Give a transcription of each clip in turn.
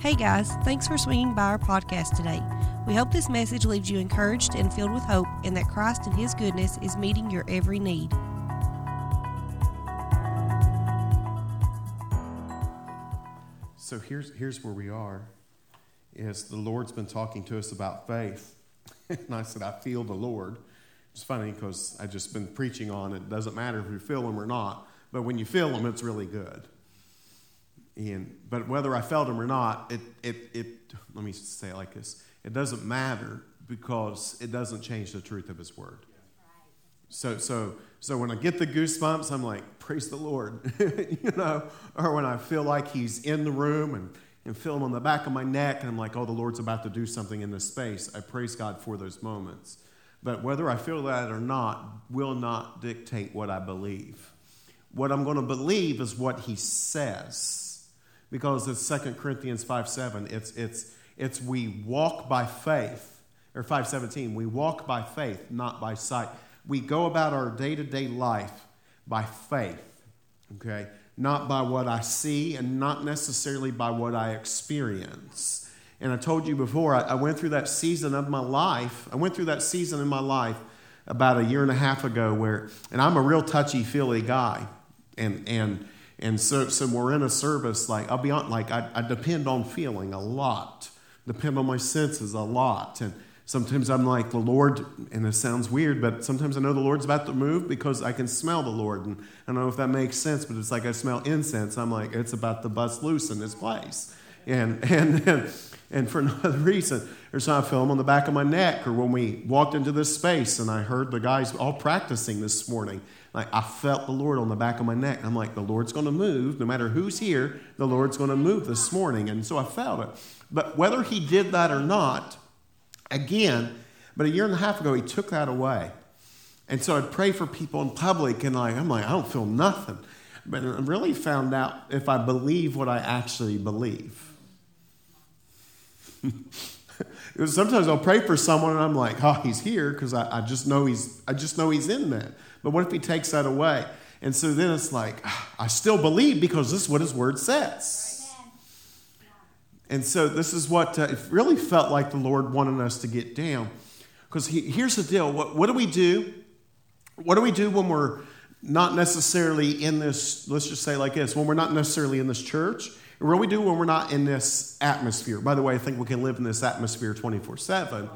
Hey guys, thanks for swinging by our podcast today. We hope this message leaves you encouraged and filled with hope, and that Christ and His goodness is meeting your every need. So here's, here's where we are. Is the Lord's been talking to us about faith. and I said, I feel the Lord. It's funny because I've just been preaching on it. Doesn't matter if you feel Him or not, but when you feel Him, it's really good. And, but whether I felt Him or not, it, it, it, let me say it like this it doesn't matter because it doesn't change the truth of His Word. So, so, so when I get the goosebumps, I'm like, praise the Lord, you know, or when I feel like He's in the room and, and feel Him on the back of my neck, and I'm like, oh, the Lord's about to do something in this space. I praise God for those moments. But whether I feel that or not will not dictate what I believe. What I'm going to believe is what He says, because it's 2 Corinthians 5 7. It's, it's, it's we walk by faith, or 517, we walk by faith, not by sight we go about our day to day life by faith, okay? Not by what I see and not necessarily by what I experience. And I told you before, I, I went through that season of my life. I went through that season in my life about a year and a half ago where, and I'm a real touchy feely guy. And, and, and so, so we're in a service, like, I'll be on, like, I, I depend on feeling a lot, depend on my senses a lot. And, Sometimes I'm like, the Lord, and it sounds weird, but sometimes I know the Lord's about to move because I can smell the Lord. And I don't know if that makes sense, but it's like I smell incense. I'm like, it's about to bust loose in this place. And, and, and, and for another reason, there's not a film on the back of my neck, or when we walked into this space and I heard the guys all practicing this morning, like I felt the Lord on the back of my neck. I'm like, the Lord's going to move. No matter who's here, the Lord's going to move this morning. And so I felt it. But whether he did that or not, again. But a year and a half ago, he took that away. And so I'd pray for people in public, and like, I'm like, I don't feel nothing. But I really found out if I believe what I actually believe. Sometimes I'll pray for someone, and I'm like, oh, he's here because I, I, just know he's, I just know he's in that. But what if he takes that away? And so then it's like, I still believe because this is what his word says. And so this is what uh, it really felt like the Lord wanted us to get down. Because he, here's the deal what, what do we do? What do we do when we're not necessarily in this, let's just say like this, when we're not necessarily in this church? And what do we do when we're not in this atmosphere? By the way, I think we can live in this atmosphere 24 7.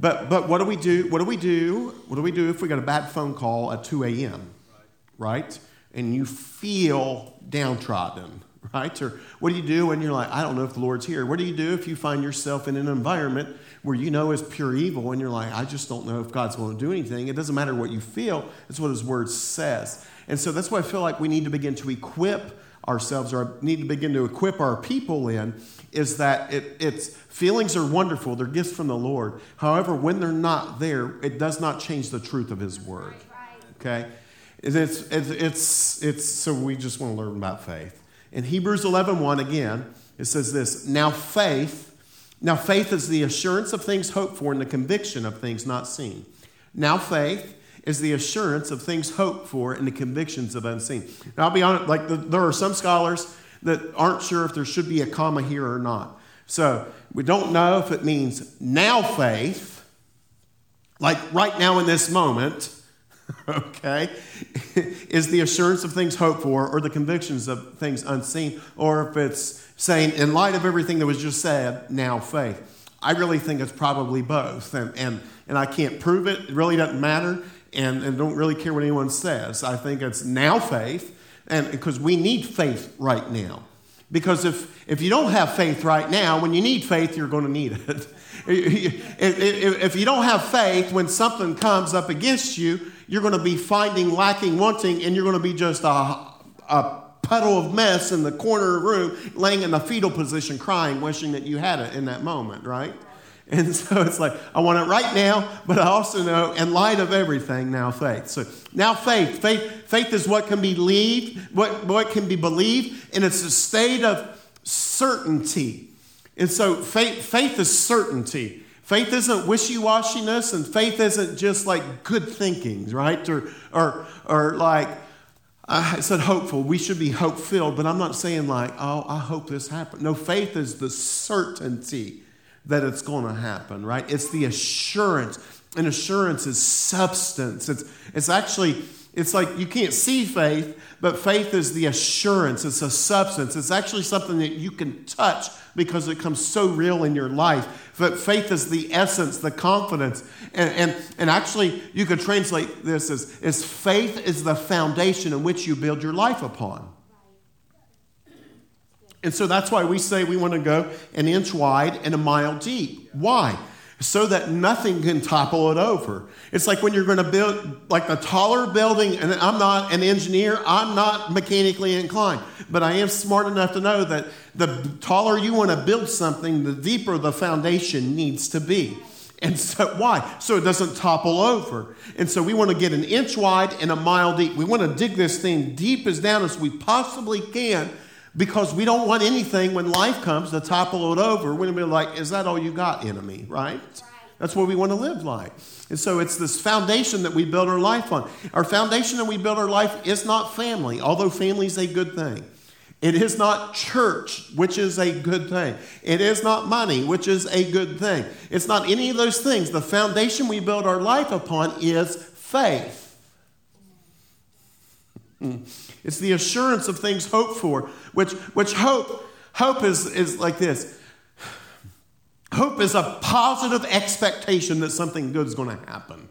But, but what do we do? What do we do? What do we do if we got a bad phone call at 2 a.m., right? And you feel downtrodden, right? Or what do you do when you're like, I don't know if the Lord's here? What do you do if you find yourself in an environment where you know is pure evil and you're like, I just don't know if God's going to do anything? It doesn't matter what you feel, it's what His Word says. And so that's why I feel like we need to begin to equip ourselves or need to begin to equip our people in is that it, it's feelings are wonderful. They're gifts from the lord. However when they're not there it does not change the truth of his word. Okay? It's, it's, it's, it's so we just want to learn about faith. In Hebrews 11 1, again, it says this Now faith, now faith is the assurance of things hoped for and the conviction of things not seen. Now faith is the assurance of things hoped for and the convictions of unseen. Now I'll be honest, like the, there are some scholars that aren't sure if there should be a comma here or not. So we don't know if it means now faith, like right now in this moment, okay, is the assurance of things hoped for or the convictions of things unseen, or if it's saying, in light of everything that was just said, now faith. I really think it's probably both, and, and, and I can't prove it. It really doesn't matter, and, and don't really care what anyone says. I think it's now faith, and because we need faith right now. Because if, if you don't have faith right now, when you need faith, you're going to need it. if you don't have faith, when something comes up against you, you're going to be finding, lacking, wanting, and you're going to be just a, a puddle of mess in the corner of the room, laying in the fetal position, crying, wishing that you had it in that moment, right? And so it's like, I want it right now, but I also know, in light of everything, now faith. So now faith. Faith, faith is what can be believed, what, what can be believed, and it's a state of certainty. And so faith, faith is certainty. Faith isn't wishy washiness, and faith isn't just like good thinkings, right? Or, or, or like, I said hopeful. We should be hope filled, but I'm not saying like, oh, I hope this happens. No, faith is the certainty that it's going to happen, right? It's the assurance. And assurance is substance. It's, it's actually, it's like you can't see faith, but faith is the assurance. It's a substance. It's actually something that you can touch because it comes so real in your life. But faith is the essence, the confidence. And, and, and actually, you could translate this as, as faith is the foundation in which you build your life upon. And so that's why we say we want to go an inch wide and a mile deep. Why? so that nothing can topple it over. It's like when you're going to build like a taller building, and I'm not an engineer, I'm not mechanically inclined, but I am smart enough to know that the taller you want to build something, the deeper the foundation needs to be. And so, why? So it doesn't topple over. And so we want to get an inch wide and a mile deep. We want to dig this thing deep as down as we possibly can because we don't want anything when life comes to topple it over. We're going to be like, is that all you got, enemy? Right? That's what we want to live like. And so it's this foundation that we build our life on. Our foundation that we build our life is not family, although family is a good thing. It is not church, which is a good thing. It is not money, which is a good thing. It's not any of those things. The foundation we build our life upon is faith. Hmm. It's the assurance of things hoped for, which, which hope, hope is, is like this. Hope is a positive expectation that something good is going to happen.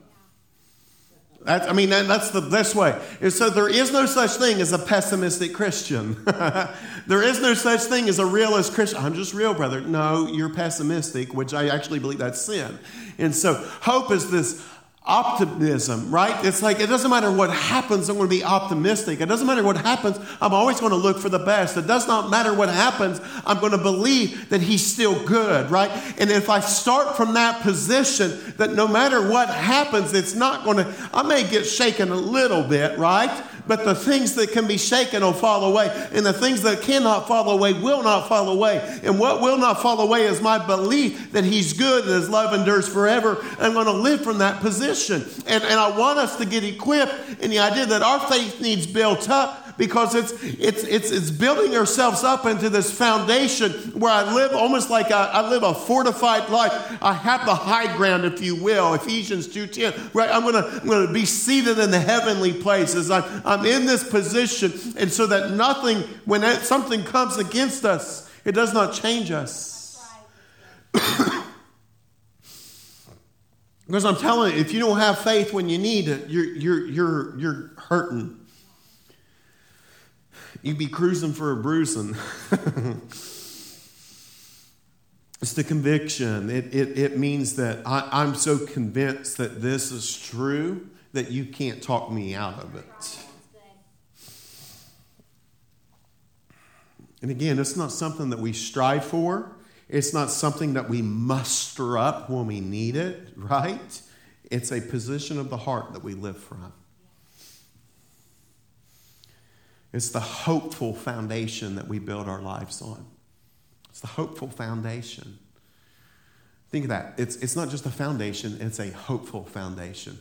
That's, I mean, that's the best way. And so there is no such thing as a pessimistic Christian. there is no such thing as a realist Christian. I'm just real, brother. No, you're pessimistic, which I actually believe that's sin. And so hope is this optimism, right? It's like it doesn't matter what happens, I'm going to be optimistic. It doesn't matter what happens, I'm always going to look for the best. It does not matter what happens, I'm going to believe that He's still good, right? And if I start from that position, that no matter what happens, it's not going to, I may get shaken a little bit, right? But the things that can be shaken will fall away, and the things that cannot fall away will not fall away. And what will not fall away is my belief that He's good and His love endures forever. I'm going to live from that position. And, and I want us to get equipped in the idea that our faith needs built up because it's, it's, it's, it's building ourselves up into this foundation where I live almost like I live a fortified life. I have the high ground, if you will, Ephesians 2.10, right? I'm going to I'm gonna be seated in the heavenly places. I'm, I'm in this position, and so that nothing, when something comes against us, it does not change us. Because I'm telling you, if you don't have faith when you need it, you're, you're, you're, you're hurting. You'd be cruising for a bruising. it's the conviction. It, it, it means that I, I'm so convinced that this is true that you can't talk me out of it. And again, it's not something that we strive for. It's not something that we muster up when we need it, right? It's a position of the heart that we live from. It's the hopeful foundation that we build our lives on. It's the hopeful foundation. Think of that. It's, it's not just a foundation, it's a hopeful foundation,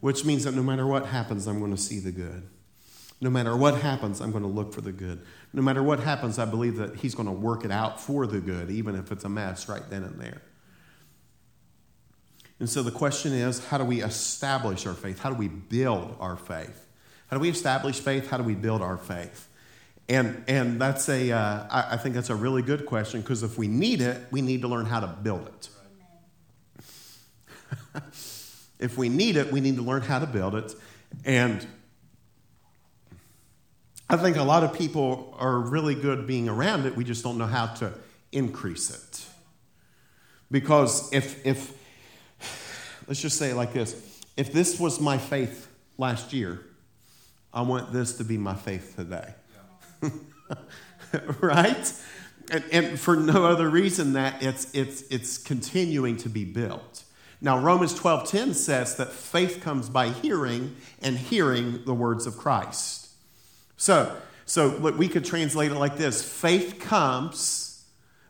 which means that no matter what happens, I'm going to see the good. No matter what happens, I'm going to look for the good. No matter what happens, I believe that He's going to work it out for the good, even if it's a mess right then and there. And so the question is how do we establish our faith? How do we build our faith? How do we establish faith? How do we build our faith? And, and that's a, uh, I, I think that's a really good question because if we need it, we need to learn how to build it. if we need it, we need to learn how to build it. And I think a lot of people are really good being around it. We just don't know how to increase it. Because if, if let's just say it like this if this was my faith last year, I want this to be my faith today. Right? And, and, for no other reason that it's, it's, it's continuing to be built. Now, Romans 12:10 says that faith comes by hearing, and hearing the words of Christ. So, so we could translate it like this: faith comes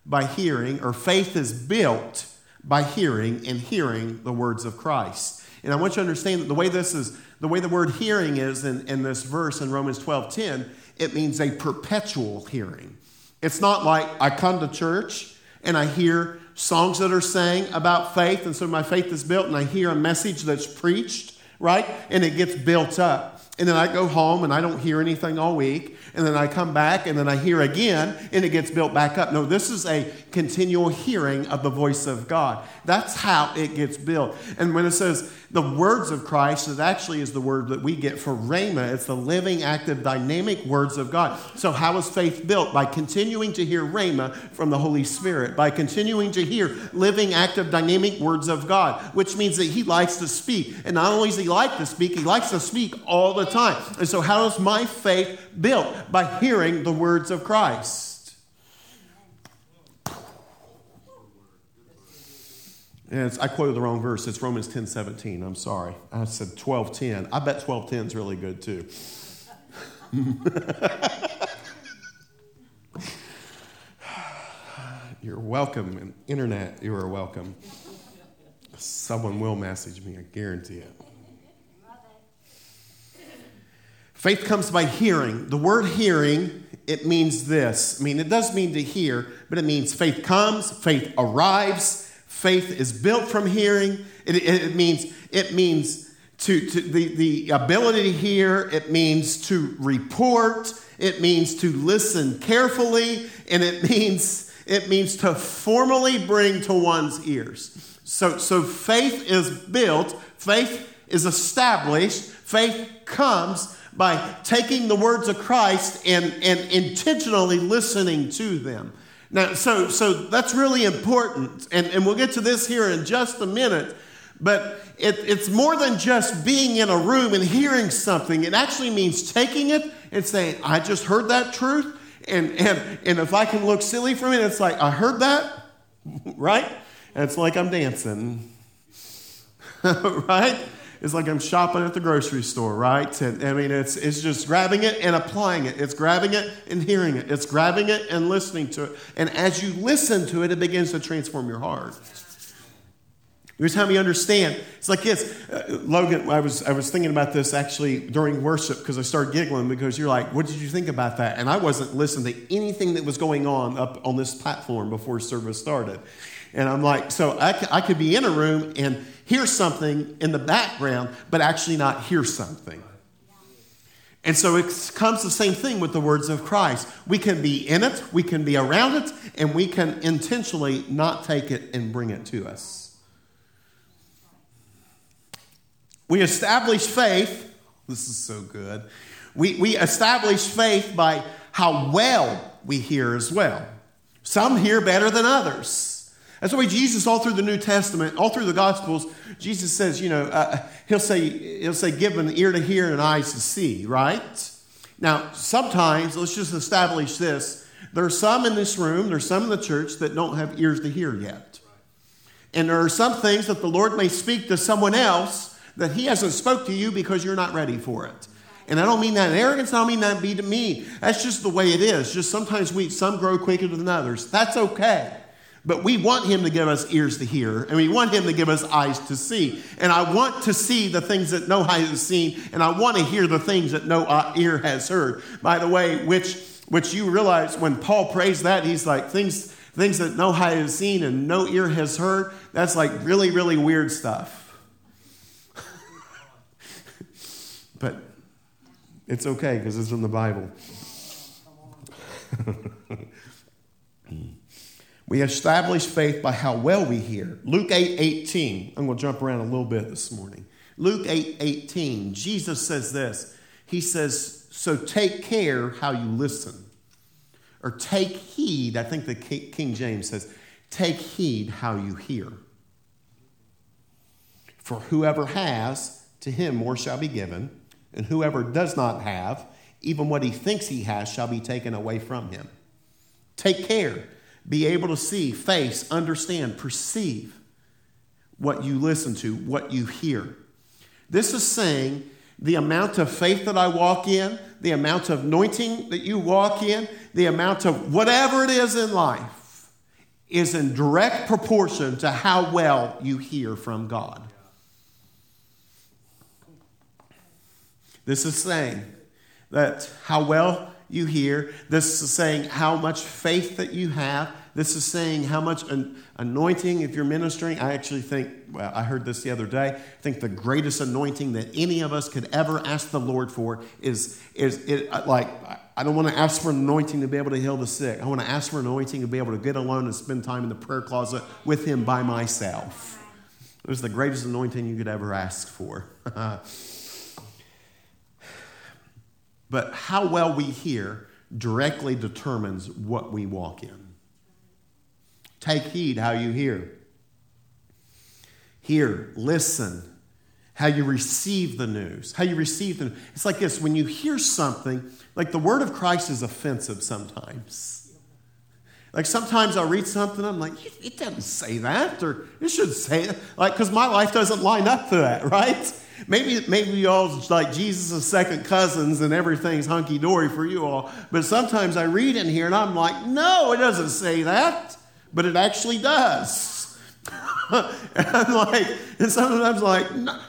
by hearing, or faith is built by hearing and hearing the words of Christ. And I want you to understand that the way this is, the way the word hearing is in, in this verse in Romans 12 10, it means a perpetual hearing. It's not like I come to church and I hear songs that are sang about faith, and so my faith is built, and I hear a message that's preached, right? And it gets built up. And then I go home and I don't hear anything all week. And then I come back and then I hear again and it gets built back up. No, this is a continual hearing of the voice of God. That's how it gets built. And when it says the words of Christ, it actually is the word that we get for Rhema. It's the living, active, dynamic words of God. So, how is faith built? By continuing to hear Rhema from the Holy Spirit, by continuing to hear living, active, dynamic words of God, which means that He likes to speak. And not only does He like to speak, He likes to speak all the time. And so, how is my faith built? By hearing the words of Christ. And I quoted the wrong verse. It's Romans 10 17. I'm sorry. I said 12 10. I bet 12 10 is really good too. You're welcome. internet, you are welcome. Someone will message me, I guarantee it. Faith comes by hearing. The word hearing, it means this. I mean, it does mean to hear, but it means faith comes, faith arrives, Faith is built from hearing. It, it, means, it means to, to the, the ability to hear, it means to report, it means to listen carefully, and it means, it means to formally bring to one's ears. So, so faith is built, faith is established, faith comes by taking the words of Christ and, and intentionally listening to them. Now, so, so that's really important. And, and we'll get to this here in just a minute. But it, it's more than just being in a room and hearing something. It actually means taking it and saying, I just heard that truth. And, and, and if I can look silly from it, it's like, I heard that, right? And it's like I'm dancing, right? It's like I'm shopping at the grocery store, right? And, I mean, it's, it's just grabbing it and applying it. It's grabbing it and hearing it. It's grabbing it and listening to it. And as you listen to it, it begins to transform your heart. Here's how we understand. It's like this. Uh, Logan, I was, I was thinking about this actually during worship because I started giggling because you're like, what did you think about that? And I wasn't listening to anything that was going on up on this platform before service started. And I'm like, so I, I could be in a room and hear something in the background, but actually not hear something. And so it comes the same thing with the words of Christ. We can be in it, we can be around it, and we can intentionally not take it and bring it to us. We establish faith. This is so good. We, we establish faith by how well we hear as well. Some hear better than others. That's the way Jesus, all through the New Testament, all through the Gospels, Jesus says, you know, uh, he'll say, he'll say, give an ear to hear and eyes to see, right? Now, sometimes, let's just establish this. There are some in this room, there's some in the church that don't have ears to hear yet. And there are some things that the Lord may speak to someone else that He hasn't spoke to you because you're not ready for it. And I don't mean that in arrogance, I don't mean that be to me. That's just the way it is. Just sometimes we some grow quicker than others. That's okay. But we want him to give us ears to hear, and we want him to give us eyes to see. And I want to see the things that no eye has seen, and I want to hear the things that no ear has heard. By the way, which which you realize when Paul prays that, he's like things things that no eye has seen and no ear has heard. That's like really really weird stuff. but it's okay because it's in the Bible. We establish faith by how well we hear. Luke 8 18. I'm going to jump around a little bit this morning. Luke 8 18. Jesus says this. He says, So take care how you listen. Or take heed. I think the King James says, Take heed how you hear. For whoever has, to him more shall be given. And whoever does not have, even what he thinks he has shall be taken away from him. Take care be able to see, face, understand, perceive what you listen to, what you hear. This is saying the amount of faith that I walk in, the amount of anointing that you walk in, the amount of whatever it is in life is in direct proportion to how well you hear from God. This is saying that how well you hear. This is saying how much faith that you have. This is saying how much an anointing if you're ministering. I actually think, well, I heard this the other day. I think the greatest anointing that any of us could ever ask the Lord for is, is it, uh, like, I don't want to ask for anointing to be able to heal the sick. I want to ask for anointing to be able to get alone and spend time in the prayer closet with Him by myself. It was the greatest anointing you could ever ask for. but how well we hear directly determines what we walk in. Take heed how you hear. Hear, listen, how you receive the news. How you receive the It's like this when you hear something, like the word of Christ is offensive sometimes. Like sometimes I'll read something, I'm like, it doesn't say that, or it should say that. Like, because my life doesn't line up to that, right? Maybe, maybe you all like Jesus' second cousins and everything's hunky dory for you all. But sometimes I read in here and I'm like, no, it doesn't say that but it actually does. and I'm like, and sometimes I'm like, no,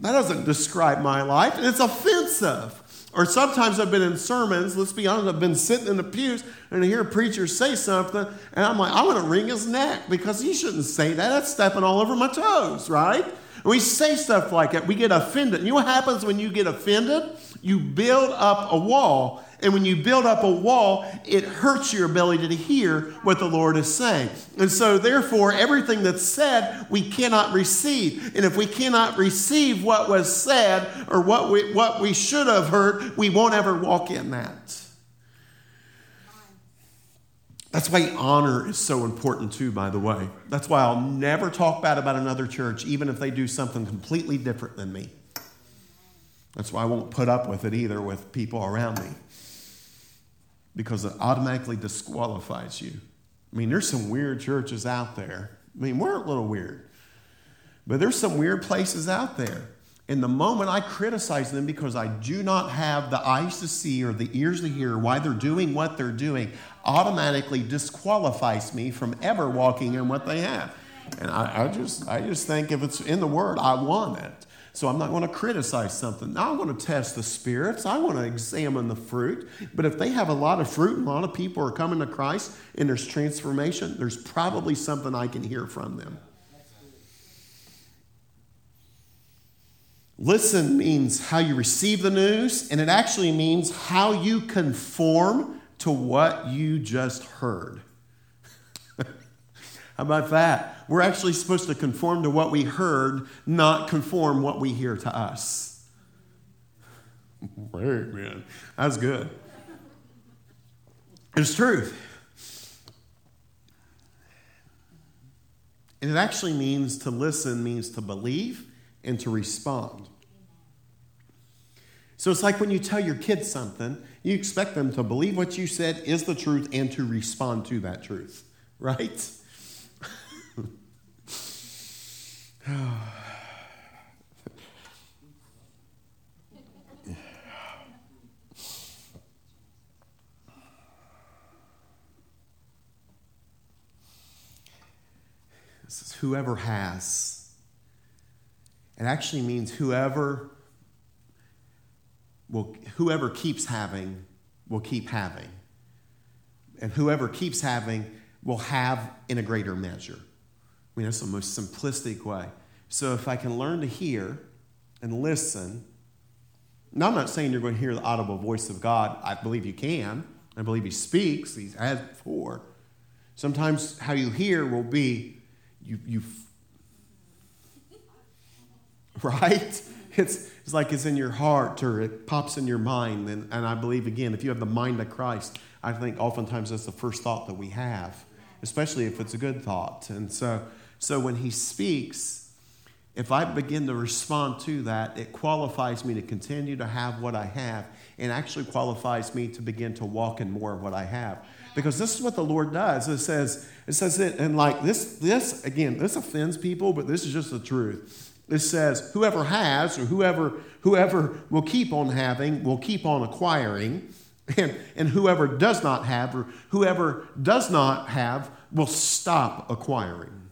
that doesn't describe my life, and it's offensive. Or sometimes I've been in sermons, let's be honest, I've been sitting in the pews and I hear a preacher say something, and I'm like, I want to wring his neck because he shouldn't say that. That's stepping all over my toes, right? We say stuff like that. We get offended. You know what happens when you get offended? You build up a wall and when you build up a wall, it hurts your ability to hear what the Lord is saying. And so, therefore, everything that's said, we cannot receive. And if we cannot receive what was said or what we, what we should have heard, we won't ever walk in that. That's why honor is so important, too, by the way. That's why I'll never talk bad about another church, even if they do something completely different than me. That's why I won't put up with it either with people around me because it automatically disqualifies you. I mean, there's some weird churches out there. I mean, we're a little weird, but there's some weird places out there. And the moment I criticize them because I do not have the eyes to see or the ears to hear why they're doing what they're doing, automatically disqualifies me from ever walking in what they have. And I, I just, I just think if it's in the Word, I want it. So I'm not going to criticize something. Now I want to test the spirits. I want to examine the fruit. But if they have a lot of fruit and a lot of people are coming to Christ and there's transformation, there's probably something I can hear from them. Listen means how you receive the news, and it actually means how you conform to what you just heard. How about that? We're actually supposed to conform to what we heard, not conform what we hear to us. Amen. That's good. It's truth. And it actually means to listen, means to believe and to respond. So it's like when you tell your kids something, you expect them to believe what you said is the truth and to respond to that truth, right? This is whoever has. It actually means whoever will whoever keeps having will keep having. And whoever keeps having will have in a greater measure. I mean, that's the most simplistic way. So if I can learn to hear and listen, now I'm not saying you're going to hear the audible voice of God. I believe you can. I believe He speaks. He has before. Sometimes how you hear will be you you right? It's, it's like it's in your heart or it pops in your mind. And, and I believe, again, if you have the mind of Christ, I think oftentimes that's the first thought that we have, especially if it's a good thought. And so so when he speaks, if I begin to respond to that, it qualifies me to continue to have what I have and actually qualifies me to begin to walk in more of what I have. Because this is what the Lord does. It says, it says it, and like this, this, again, this offends people, but this is just the truth. It says, whoever has or whoever, whoever will keep on having will keep on acquiring, and, and whoever does not have or whoever does not have will stop acquiring.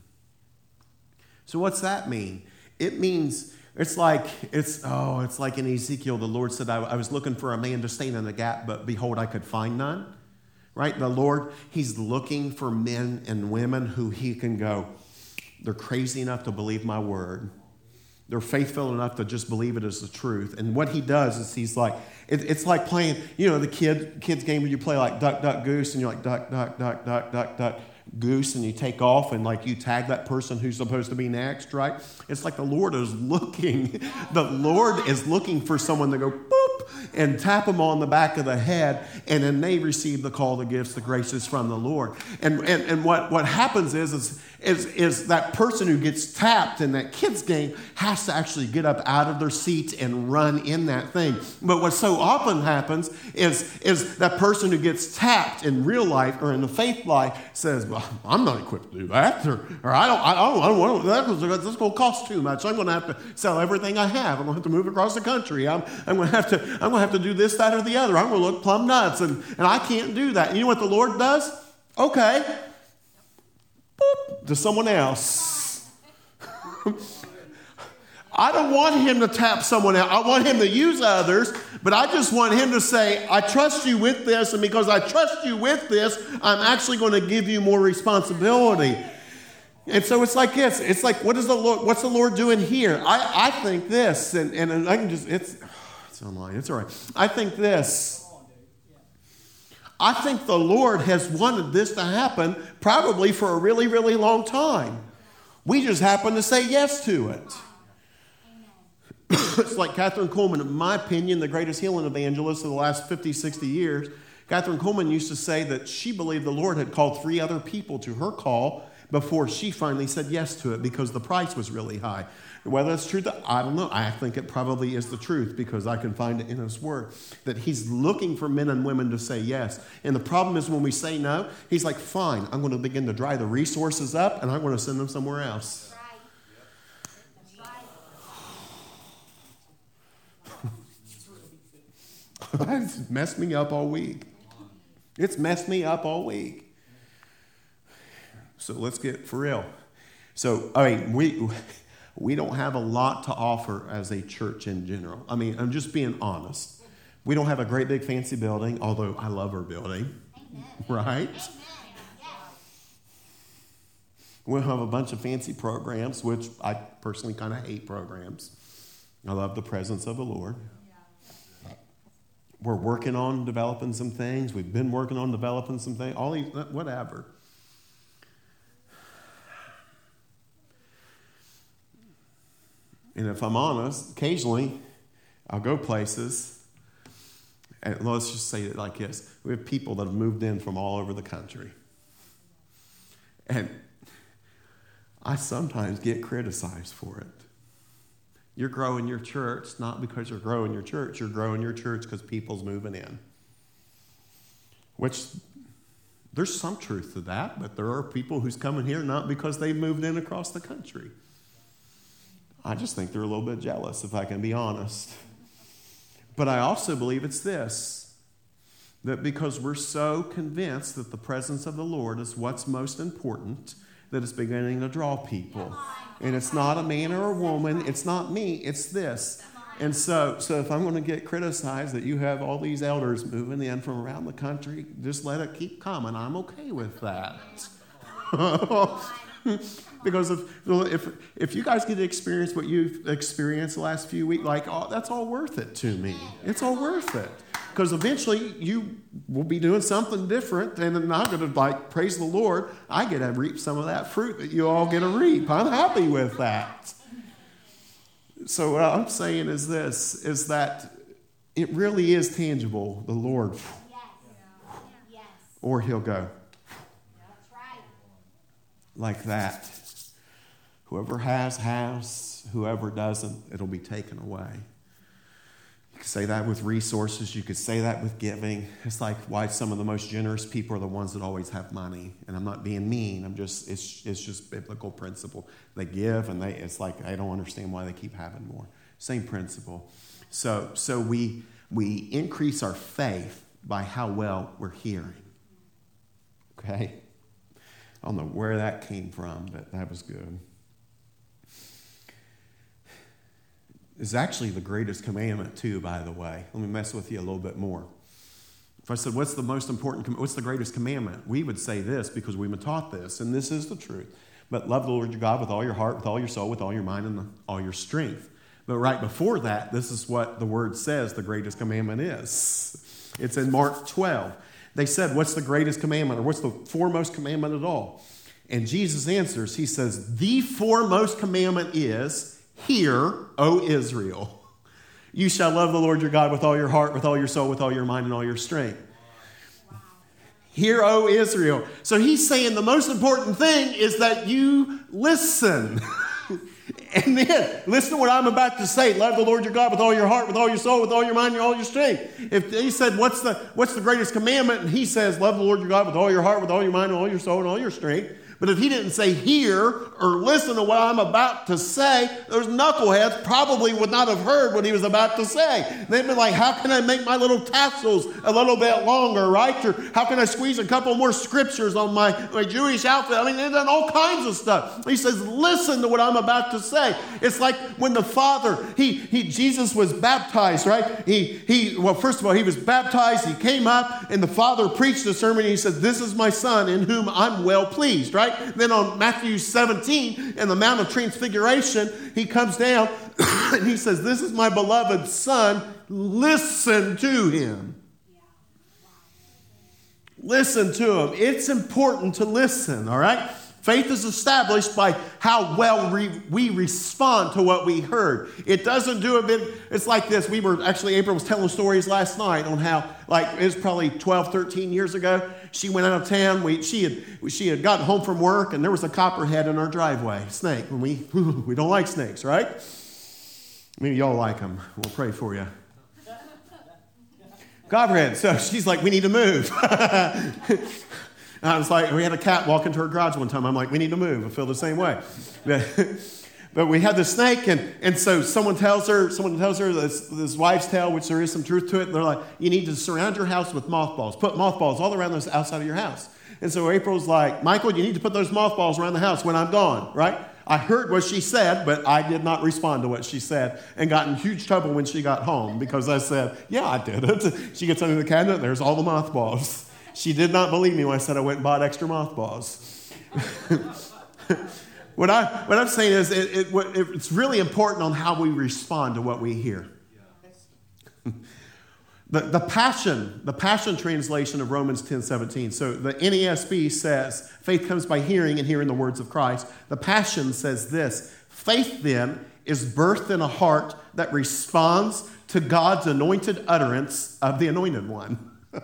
So, what's that mean? It means it's like it's oh, it's like in Ezekiel, the Lord said, I, I was looking for a man to stand in the gap, but behold, I could find none. Right? The Lord, He's looking for men and women who He can go, they're crazy enough to believe my word. They're faithful enough to just believe it as the truth. And what he does is he's like, it, it's like playing, you know, the kid kids game where you play like duck, duck, goose, and you're like duck, duck, duck, duck, duck, duck, goose, and you take off and like you tag that person who's supposed to be next, right? It's like the Lord is looking, the Lord is looking for someone to go boop and tap them on the back of the head, and then they receive the call, the gifts, the graces from the Lord. And and, and what, what happens is, is is, is that person who gets tapped in that kids game has to actually get up out of their seats and run in that thing. But what so often happens is, is that person who gets tapped in real life or in the faith life says, Well, I'm not equipped to do that, or, or I don't, I don't, I don't want to, that, that's going to cost too much. I'm going to have to sell everything I have. I'm going to have to move across the country. I'm, I'm going to have to, I'm going to have to do this, that, or the other. I'm going to look plumb nuts, and, and I can't do that. You know what the Lord does? Okay, to someone else. I don't want him to tap someone else. I want him to use others, but I just want him to say, I trust you with this, and because I trust you with this, I'm actually going to give you more responsibility. And so it's like this. It's like, what is the Lord, what's the Lord doing here? I, I think this, and, and I can just, it's, it's online, it's all right. I think this. I think the Lord has wanted this to happen probably for a really, really long time. We just happen to say yes to it. it's like Kathryn Kuhlman, in my opinion, the greatest healing evangelist of the last 50, 60 years. Kathryn Kuhlman used to say that she believed the Lord had called three other people to her call before she finally said yes to it because the price was really high. Whether it's true, I don't know. I think it probably is the truth because I can find it in His Word that He's looking for men and women to say yes. And the problem is when we say no, He's like, fine, I'm going to begin to dry the resources up and I'm going to send them somewhere else. it's messed me up all week. It's messed me up all week. So let's get for real. So, I mean, we we don't have a lot to offer as a church in general. I mean, I'm just being honest. We don't have a great big fancy building, although I love our building, Amen. right? Amen. We have a bunch of fancy programs, which I personally kind of hate programs. I love the presence of the Lord. We're working on developing some things. We've been working on developing some things. All these, whatever. And if I'm honest, occasionally I'll go places, and let's just say it like this we have people that have moved in from all over the country. And I sometimes get criticized for it. You're growing your church not because you're growing your church, you're growing your church because people's moving in. Which there's some truth to that, but there are people who's coming here not because they've moved in across the country. I just think they're a little bit jealous, if I can be honest. But I also believe it's this that because we're so convinced that the presence of the Lord is what's most important, that it's beginning to draw people. And it's not a man or a woman, it's not me, it's this. And so, so if I'm going to get criticized that you have all these elders moving in from around the country, just let it keep coming. I'm okay with that. Because if, if, if you guys get to experience what you've experienced the last few weeks, like, oh, that's all worth it to me. It's all worth it. Because eventually you will be doing something different, and I'm going to, like, praise the Lord, I get to reap some of that fruit that you all get to reap. I'm happy with that. So what I'm saying is this, is that it really is tangible, the Lord. Yes. Yes. Or he'll go. Like that. Whoever has, has. Whoever doesn't, it'll be taken away. You could say that with resources. You could say that with giving. It's like why some of the most generous people are the ones that always have money. And I'm not being mean. I'm just it's it's just biblical principle. They give and they it's like I don't understand why they keep having more. Same principle. So so we we increase our faith by how well we're hearing. Okay? I don't know where that came from, but that was good. Is actually the greatest commandment, too, by the way. Let me mess with you a little bit more. If I said, What's the most important, what's the greatest commandment? We would say this because we've been taught this, and this is the truth. But love the Lord your God with all your heart, with all your soul, with all your mind, and all your strength. But right before that, this is what the word says the greatest commandment is. It's in Mark 12. They said, What's the greatest commandment, or what's the foremost commandment at all? And Jesus answers, He says, The foremost commandment is, Hear, O Israel. You shall love the Lord your God with all your heart, with all your soul, with all your mind, and all your strength. Hear, O Israel. So he's saying the most important thing is that you listen. and then listen to what I'm about to say. Love the Lord your God with all your heart, with all your soul, with all your mind, and all your strength. If he said, What's the what's the greatest commandment? And he says, Love the Lord your God with all your heart, with all your mind, and all your soul, and all your strength. But if he didn't say hear or listen to what I'm about to say, those knuckleheads probably would not have heard what he was about to say. They'd be like, how can I make my little tassels a little bit longer, right? Or how can I squeeze a couple more scriptures on my, my Jewish outfit? I mean, they've done all kinds of stuff. He says, listen to what I'm about to say. It's like when the Father, he, he Jesus was baptized, right? He, he, well, first of all, he was baptized, he came up, and the Father preached the sermon, and he said, This is my Son in whom I'm well pleased, right? Right? Then on Matthew 17, in the Mount of Transfiguration, he comes down and he says, This is my beloved Son. Listen to him. Listen to him. It's important to listen, all right? Faith is established by how well we, we respond to what we heard. It doesn't do a bit, it's like this. We were actually, April was telling stories last night on how, like, it was probably 12, 13 years ago. She went out of town. We, she, had, she had gotten home from work, and there was a copperhead in our driveway, snake. And we, we don't like snakes, right? Maybe y'all like them. We'll pray for you. Copperhead. So she's like, we need to move. I was like, we had a cat walk into her garage one time. I'm like, we need to move. I feel the same way. But, we had the snake, and, and so someone tells her, someone tells her this, this wife's tale, which there is some truth to it. They're like, you need to surround your house with mothballs. Put mothballs all around the outside of your house. And so April's like, Michael, you need to put those mothballs around the house when I'm gone, right? I heard what she said, but I did not respond to what she said and got in huge trouble when she got home because I said, Yeah, I did it. She gets under the cabinet, and there's all the mothballs. She did not believe me when I said I went and bought extra mothballs. what, I, what I'm saying is, it, it, it's really important on how we respond to what we hear. the, the passion, the passion translation of Romans 10 17. So the NASB says, faith comes by hearing and hearing the words of Christ. The passion says this faith then is birthed in a heart that responds to God's anointed utterance of the anointed one.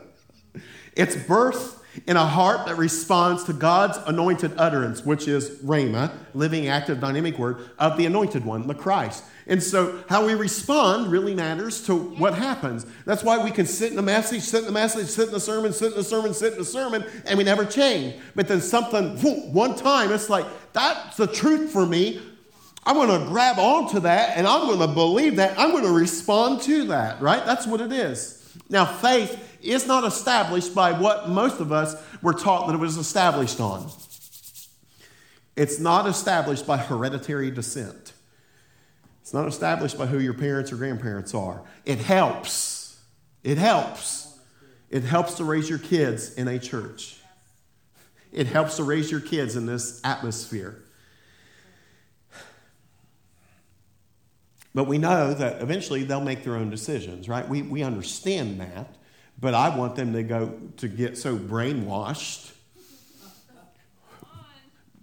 It's birth in a heart that responds to God's anointed utterance, which is Rhema, living, active, dynamic word of the anointed one, the Christ. And so, how we respond really matters to what happens. That's why we can sit in a message, sit in a message, sit in a sermon, sit in a sermon, sit in a sermon, and we never change. But then something, one time, it's like, that's the truth for me. I'm going to grab onto that and I'm going to believe that. I'm going to respond to that, right? That's what it is. Now, faith is not established by what most of us were taught that it was established on. It's not established by hereditary descent. It's not established by who your parents or grandparents are. It helps. It helps. It helps to raise your kids in a church. It helps to raise your kids in this atmosphere. But we know that eventually they'll make their own decisions, right? We, we understand that. But I want them to go to get so brainwashed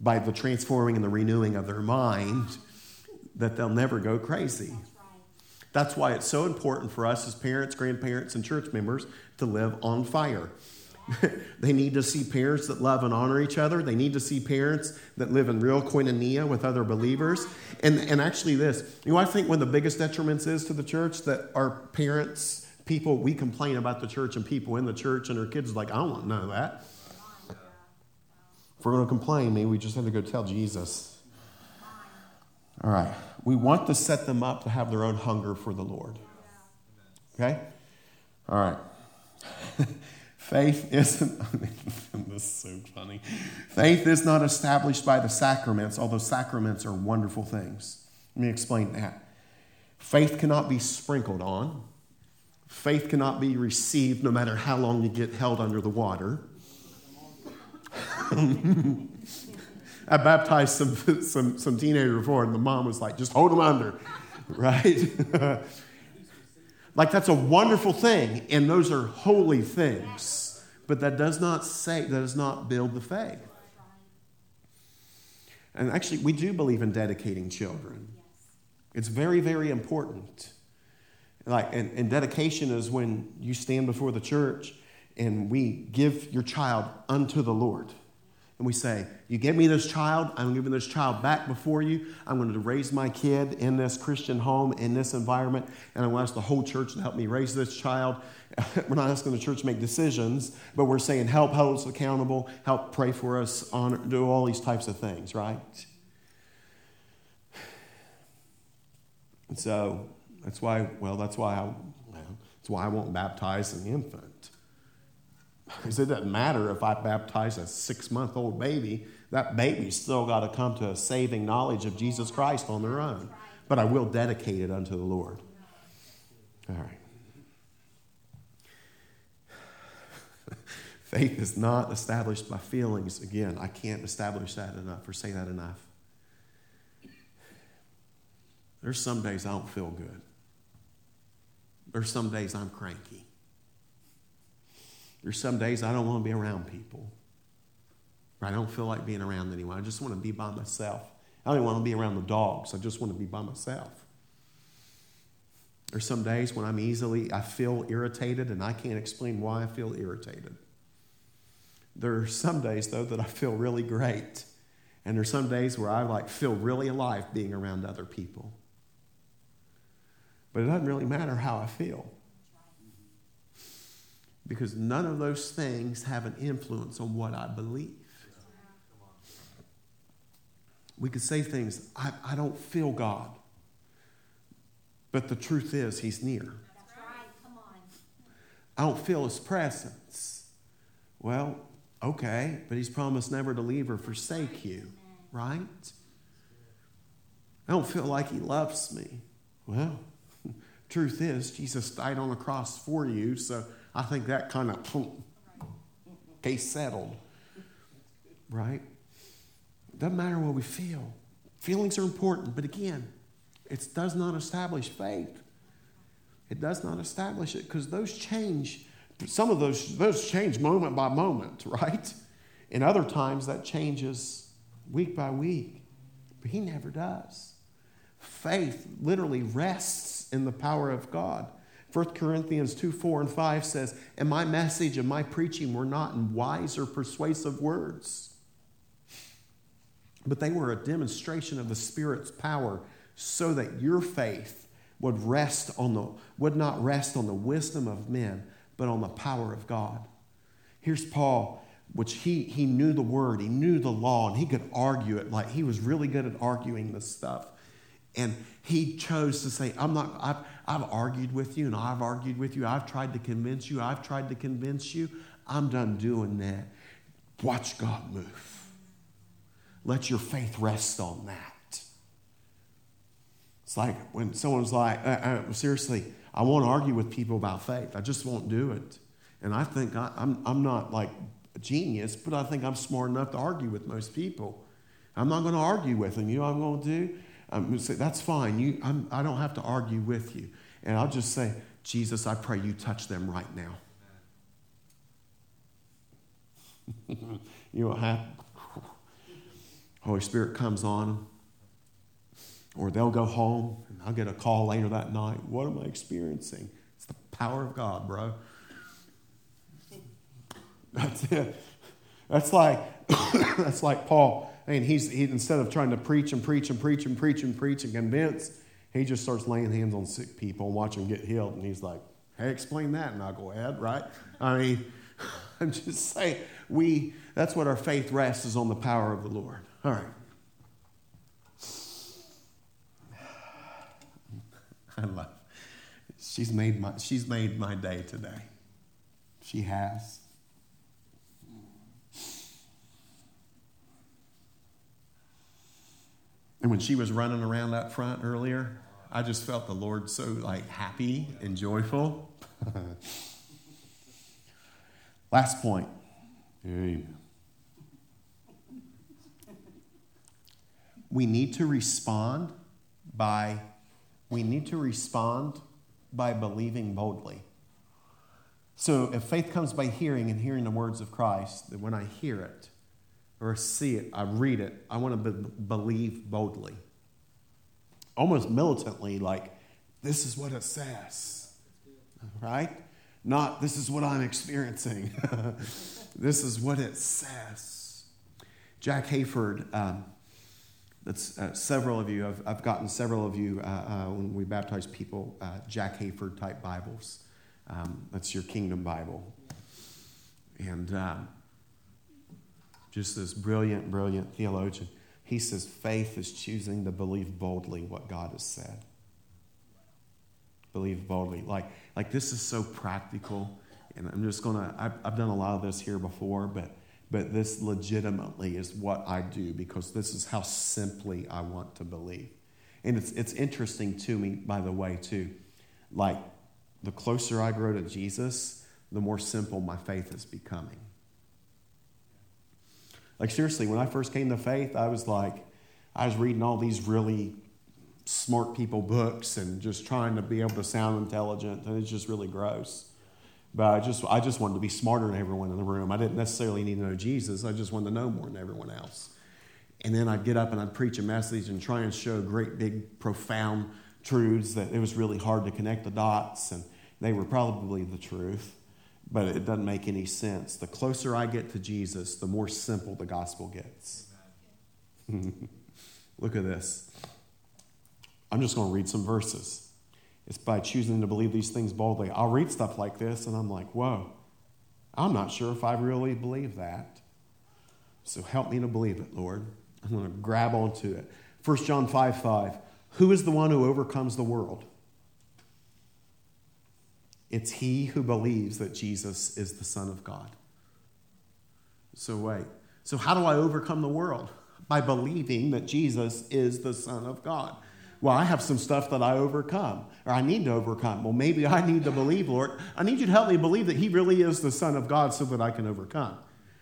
by the transforming and the renewing of their mind that they'll never go crazy. That's why it's so important for us as parents, grandparents, and church members to live on fire. they need to see parents that love and honor each other. They need to see parents that live in real koinonia with other believers. And, and actually, this, you know, I think one of the biggest detriments is to the church that our parents people, we complain about the church and people in the church, and our kids like, I don't want none of that. If we're going to complain, maybe we just have to go tell Jesus. All right. We want to set them up to have their own hunger for the Lord. Okay? All right. Faith isn't, this is so funny. Faith is not established by the sacraments, although sacraments are wonderful things. Let me explain that. Faith cannot be sprinkled on. Faith cannot be received no matter how long you get held under the water. I baptized some, some, some teenager before, and the mom was like, just hold them under, right? like, that's a wonderful thing, and those are holy things. But that does not say, that does not build the faith. And actually, we do believe in dedicating children. It's very, very important. Like, and, and dedication is when you stand before the church and we give your child unto the Lord. And we say, You gave me this child, I'm giving this child back before you. I'm going to raise my kid in this Christian home, in this environment, and I'm going to ask the whole church to help me raise this child. we're not asking the church to make decisions, but we're saying, Help hold us accountable, help pray for us, honor, do all these types of things, right? And so that's why, well, that's why I, well, that's why I won't baptize an infant. Because it doesn't matter if I baptize a six month old baby, that baby's still got to come to a saving knowledge of Jesus Christ on their own. But I will dedicate it unto the Lord. All right. Faith is not established by feelings. Again, I can't establish that enough or say that enough. There's some days I don't feel good. There's some days I'm cranky. There's some days I don't want to be around people. I don't feel like being around anyone. I just want to be by myself. I don't want to be around the dogs. I just want to be by myself. There's some days when I'm easily, I feel irritated and I can't explain why I feel irritated. There are some days, though, that I feel really great. And there's some days where I like feel really alive being around other people. But it doesn't really matter how I feel. Because none of those things have an influence on what I believe. We could say things, I, I don't feel God. But the truth is, He's near. I don't feel His presence. Well, okay, but He's promised never to leave or forsake you, right? I don't feel like He loves me. Well, Truth is, Jesus died on the cross for you, so I think that kind of case settled. Right? Doesn't matter what we feel. Feelings are important, but again, it does not establish faith. It does not establish it because those change. Some of those those change moment by moment, right? And other times that changes week by week. But he never does. Faith literally rests in the power of God. 1 Corinthians 2 4 and 5 says, And my message and my preaching were not in wise or persuasive words, but they were a demonstration of the Spirit's power, so that your faith would rest on the would not rest on the wisdom of men, but on the power of God. Here's Paul, which he, he knew the word, he knew the law, and he could argue it like he was really good at arguing this stuff. And he chose to say, I'm not, I've, I've argued with you and I've argued with you. I've tried to convince you. I've tried to convince you. I'm done doing that. Watch God move. Let your faith rest on that. It's like when someone's like, I, I, seriously, I won't argue with people about faith. I just won't do it. And I think I, I'm, I'm not like a genius, but I think I'm smart enough to argue with most people. I'm not going to argue with them. You know what I'm going to do? I'm going to say, that's fine. You, I'm, I don't have to argue with you. And I'll just say, Jesus, I pray you touch them right now. you know what happens? Holy Spirit comes on them. or they'll go home and I'll get a call later that night. What am I experiencing? It's the power of God, bro. That's it. That's like that's like Paul and he's he, instead of trying to preach and preach and preach and preach and preach and convince, he just starts laying hands on sick people and watch them get healed. And he's like, "Hey, explain that." And I'll go ahead, right? I mean, I'm just saying we. That's what our faith rests is on the power of the Lord. All right. I love. She's made my she's made my day today. She has. And when she was running around up front earlier, I just felt the Lord so like happy and joyful. Last point. We need to respond by we need to respond by believing boldly. So if faith comes by hearing and hearing the words of Christ, that when I hear it or see it, I read it, I want to be- believe boldly. Almost militantly, like, this is what it says. Right? Not, this is what I'm experiencing. this is what it says. Jack Hayford, um, that's uh, several of you, I've, I've gotten several of you uh, uh, when we baptize people, uh, Jack Hayford type Bibles. Um, that's your kingdom Bible. And um, just this brilliant, brilliant theologian. He says faith is choosing to believe boldly what God has said. Believe boldly. Like, like this is so practical. And I'm just going to, I've, I've done a lot of this here before, but, but this legitimately is what I do because this is how simply I want to believe. And it's, it's interesting to me, by the way, too. Like, the closer I grow to Jesus, the more simple my faith is becoming. Like, seriously, when I first came to faith, I was like, I was reading all these really smart people books and just trying to be able to sound intelligent, and it's just really gross. But I just, I just wanted to be smarter than everyone in the room. I didn't necessarily need to know Jesus, I just wanted to know more than everyone else. And then I'd get up and I'd preach a message and try and show great, big, profound truths that it was really hard to connect the dots, and they were probably the truth, but it doesn't make any sense. The closer I get to Jesus, the more simple the gospel gets. Look at this. I'm just going to read some verses. It's by choosing to believe these things boldly. I'll read stuff like this and I'm like, whoa, I'm not sure if I really believe that. So help me to believe it, Lord. I'm going to grab onto it. 1 John 5 5. Who is the one who overcomes the world? It's he who believes that Jesus is the Son of God. So, wait. So, how do I overcome the world? By believing that Jesus is the Son of God. Well, I have some stuff that I overcome, or I need to overcome. Well, maybe I need to believe, Lord. I need you to help me believe that He really is the Son of God so that I can overcome.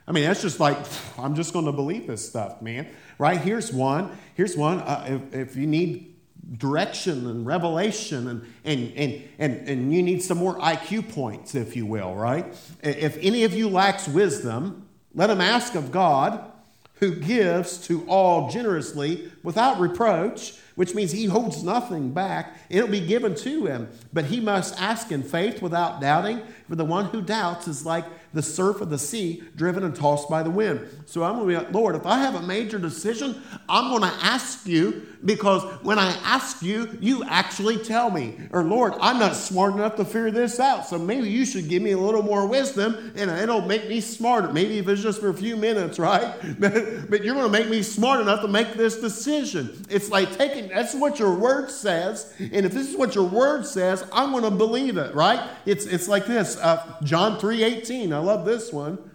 I mean, that's just like, I'm just going to believe this stuff, man. Right? Here's one. Here's one. Uh, if, if you need direction and revelation and, and, and, and, and you need some more IQ points, if you will, right? If any of you lacks wisdom, let him ask of God, who gives to all generously without reproach, which means he holds nothing back. It'll be given to him. But he must ask in faith without doubting, for the one who doubts is like the surf of the sea, driven and tossed by the wind. So I'm going to be like, Lord, if I have a major decision, I'm going to ask you because when I ask you, you actually tell me. Or, Lord, I'm not smart enough to figure this out, so maybe you should give me a little more wisdom and it'll make me smarter. Maybe if it's just for a few minutes, right? But, you're going to make me smart enough to make this decision. It's like taking, that's what your word says. And if this is what your word says, I'm going to believe it, right? It's, it's like this uh, John 3 18 love this one.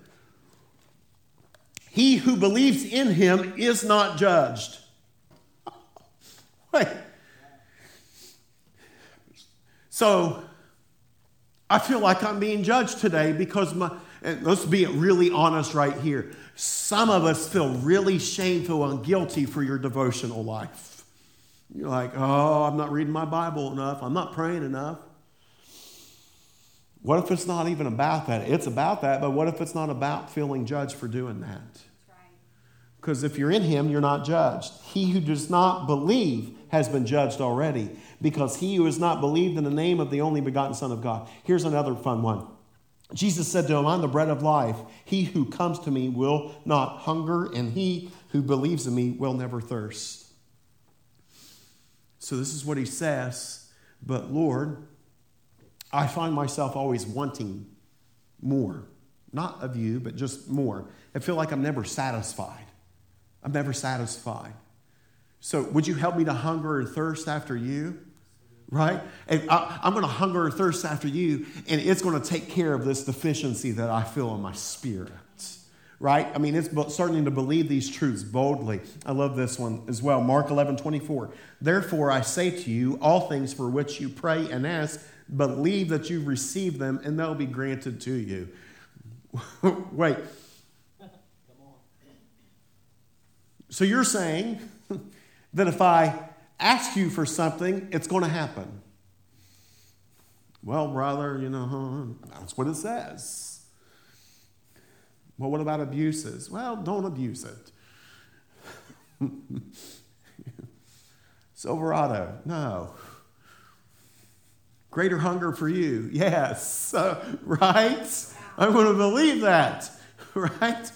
He who believes in him is not judged. Wait. So I feel like I'm being judged today because my, let's be really honest right here. Some of us feel really shameful and guilty for your devotional life. You're like, oh, I'm not reading my Bible enough. I'm not praying enough. What if it's not even about that? It's about that, but what if it's not about feeling judged for doing that? Because if you're in Him, you're not judged. He who does not believe has been judged already, because he who has not believed in the name of the only begotten Son of God. Here's another fun one. Jesus said to him, I'm the bread of life. He who comes to me will not hunger, and he who believes in me will never thirst. So, this is what he says. But, Lord, I find myself always wanting more. Not of you, but just more. I feel like I'm never satisfied. I'm never satisfied. So, would you help me to hunger and thirst after you? Right? And I, am going to hunger and thirst after you, and it's going to take care of this deficiency that I feel in my spirit. right? I mean, it's starting to believe these truths boldly. I love this one as well. Mark 11, 24. Therefore, I say to you, all things for which you pray and ask, believe that you receive them and they'll be granted to you. Wait. So you're saying that if I ask you for something, it's going to happen. Well, brother, you know, that's what it says. Well, what about abuses? Well, don't abuse it. Silverado, no. Greater hunger for you, yes. Uh, right? I'm going to believe that, right?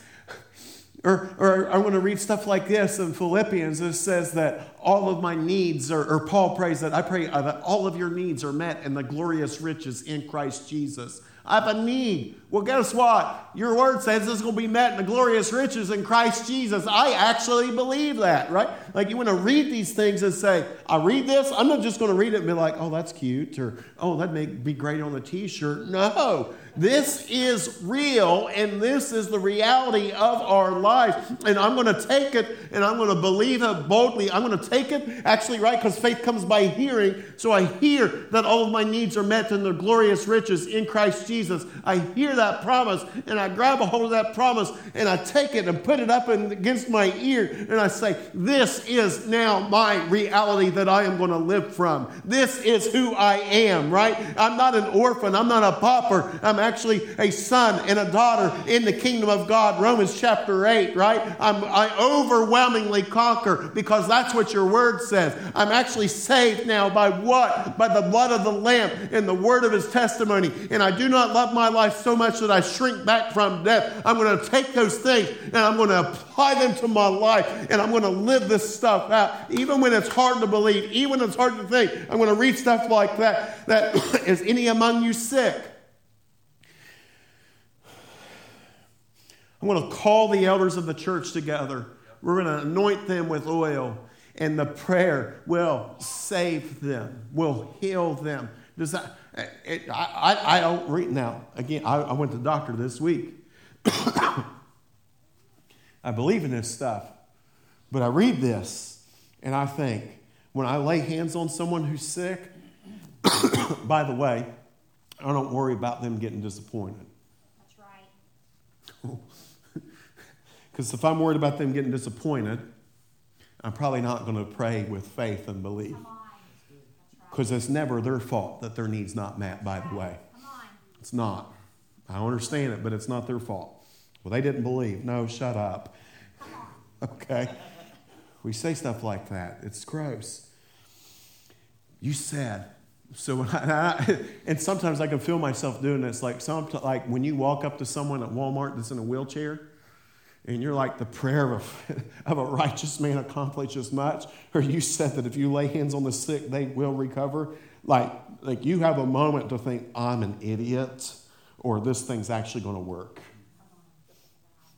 Or, or I want to read stuff like this in Philippians. It says that all of my needs, or, or Paul prays that I pray that all of your needs are met in the glorious riches in Christ Jesus. I have a need. Well, guess what? Your word says it's going to be met in the glorious riches in Christ Jesus. I actually believe that, right? Like you want to read these things and say, I read this. I'm not just going to read it and be like, oh, that's cute, or oh, that'd make, be great on the t shirt. No, this is real, and this is the reality of our life. And I'm going to take it and I'm going to believe it boldly. I'm going to actually, right? Because faith comes by hearing. So I hear that all of my needs are met in the glorious riches in Christ Jesus. I hear that promise, and I grab a hold of that promise, and I take it and put it up against my ear, and I say, This is now my reality that I am going to live from. This is who I am, right? I'm not an orphan. I'm not a pauper. I'm actually a son and a daughter in the kingdom of God. Romans chapter 8, right? I'm, I overwhelmingly conquer because that's what your word says. I'm actually saved now by what? By the blood of the Lamb and the word of his testimony. And I do not love my life so much that I shrink back from death. I'm going to take those things and I'm going to apply them to my life and I'm going to live this stuff out. Even when it's hard to believe, even when it's hard to think, I'm going to read stuff like that. That is any among you sick? I'm going to call the elders of the church together. We're going to anoint them with oil, and the prayer will save them, will heal them. Does that? It, I, I, I, don't read now. Again, I, I went to the doctor this week. I believe in this stuff, but I read this and I think when I lay hands on someone who's sick, by the way, I don't worry about them getting disappointed. That's right. Because if I'm worried about them getting disappointed, I'm probably not going to pray with faith and belief. Because it's never their fault that their need's not met, by the way. It's not. I understand it, but it's not their fault. Well, they didn't believe. No, shut up. Okay? We say stuff like that. It's gross. You said. So when I, and sometimes I can feel myself doing this. Like some, like when you walk up to someone at Walmart that's in a wheelchair, and you're like, the prayer of a, of a righteous man accomplishes much, or you said that if you lay hands on the sick, they will recover. Like, like you have a moment to think, I'm an idiot, or this thing's actually going to work.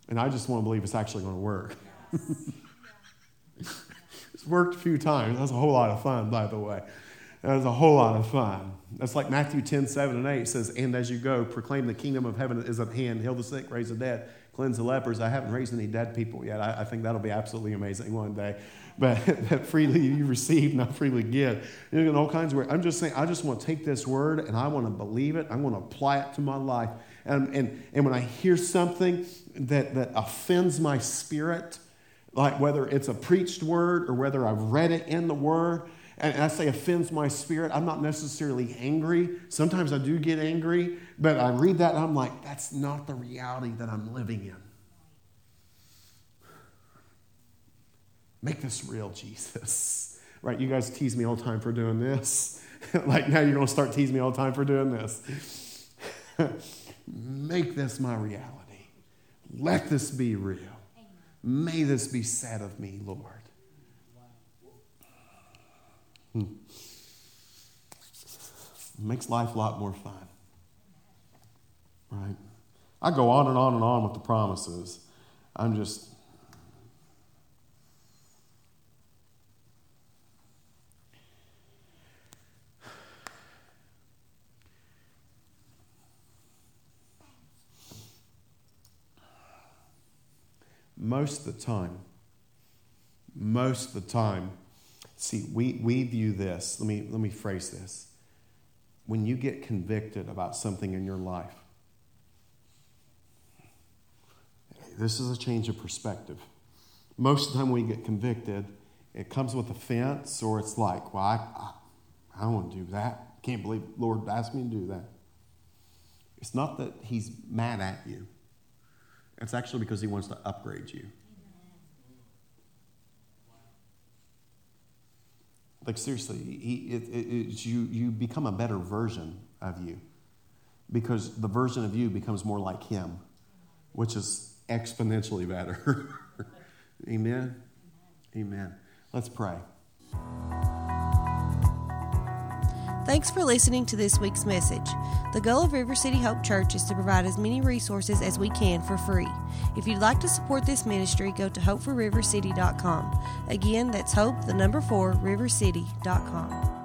And I just want to believe it's actually going to work. it's worked a few times. That's a whole lot of fun, by the way. That was a whole lot of fun. That's like Matthew 10, 7 and 8 says, And as you go, proclaim the kingdom of heaven is at hand, heal the sick, raise the dead cleanse the lepers. I haven't raised any dead people yet. I, I think that'll be absolutely amazing one day. But that freely you receive, not freely give. You know, all kinds of words. I'm just saying, I just want to take this word and I want to believe it. I want to apply it to my life. And, and, and when I hear something that, that offends my spirit, like whether it's a preached word or whether I've read it in the word, and I say offends my spirit, I'm not necessarily angry. Sometimes I do get angry, but I read that and I'm like, that's not the reality that I'm living in. Make this real, Jesus. Right? You guys tease me all the time for doing this. like now you're going to start teasing me all the time for doing this. Make this my reality. Let this be real. May this be said of me, Lord. Makes life a lot more fun. Right? I go on and on and on with the promises. I'm just. most of the time, most of the time, see, we, we view this, let me, let me phrase this. When you get convicted about something in your life, this is a change of perspective. Most of the time, when we get convicted, it comes with offense, or it's like, well, I, I, I don't want to do that. Can't believe Lord asked me to do that. It's not that He's mad at you, it's actually because He wants to upgrade you. Like, seriously, he, it, it, you, you become a better version of you because the version of you becomes more like Him, which is exponentially better. Amen. Amen. Let's pray. Thanks for listening to this week's message. The goal of River City Hope Church is to provide as many resources as we can for free. If you'd like to support this ministry, go to hope4rivercity.com. Again, that's hope, the number four, rivercity.com.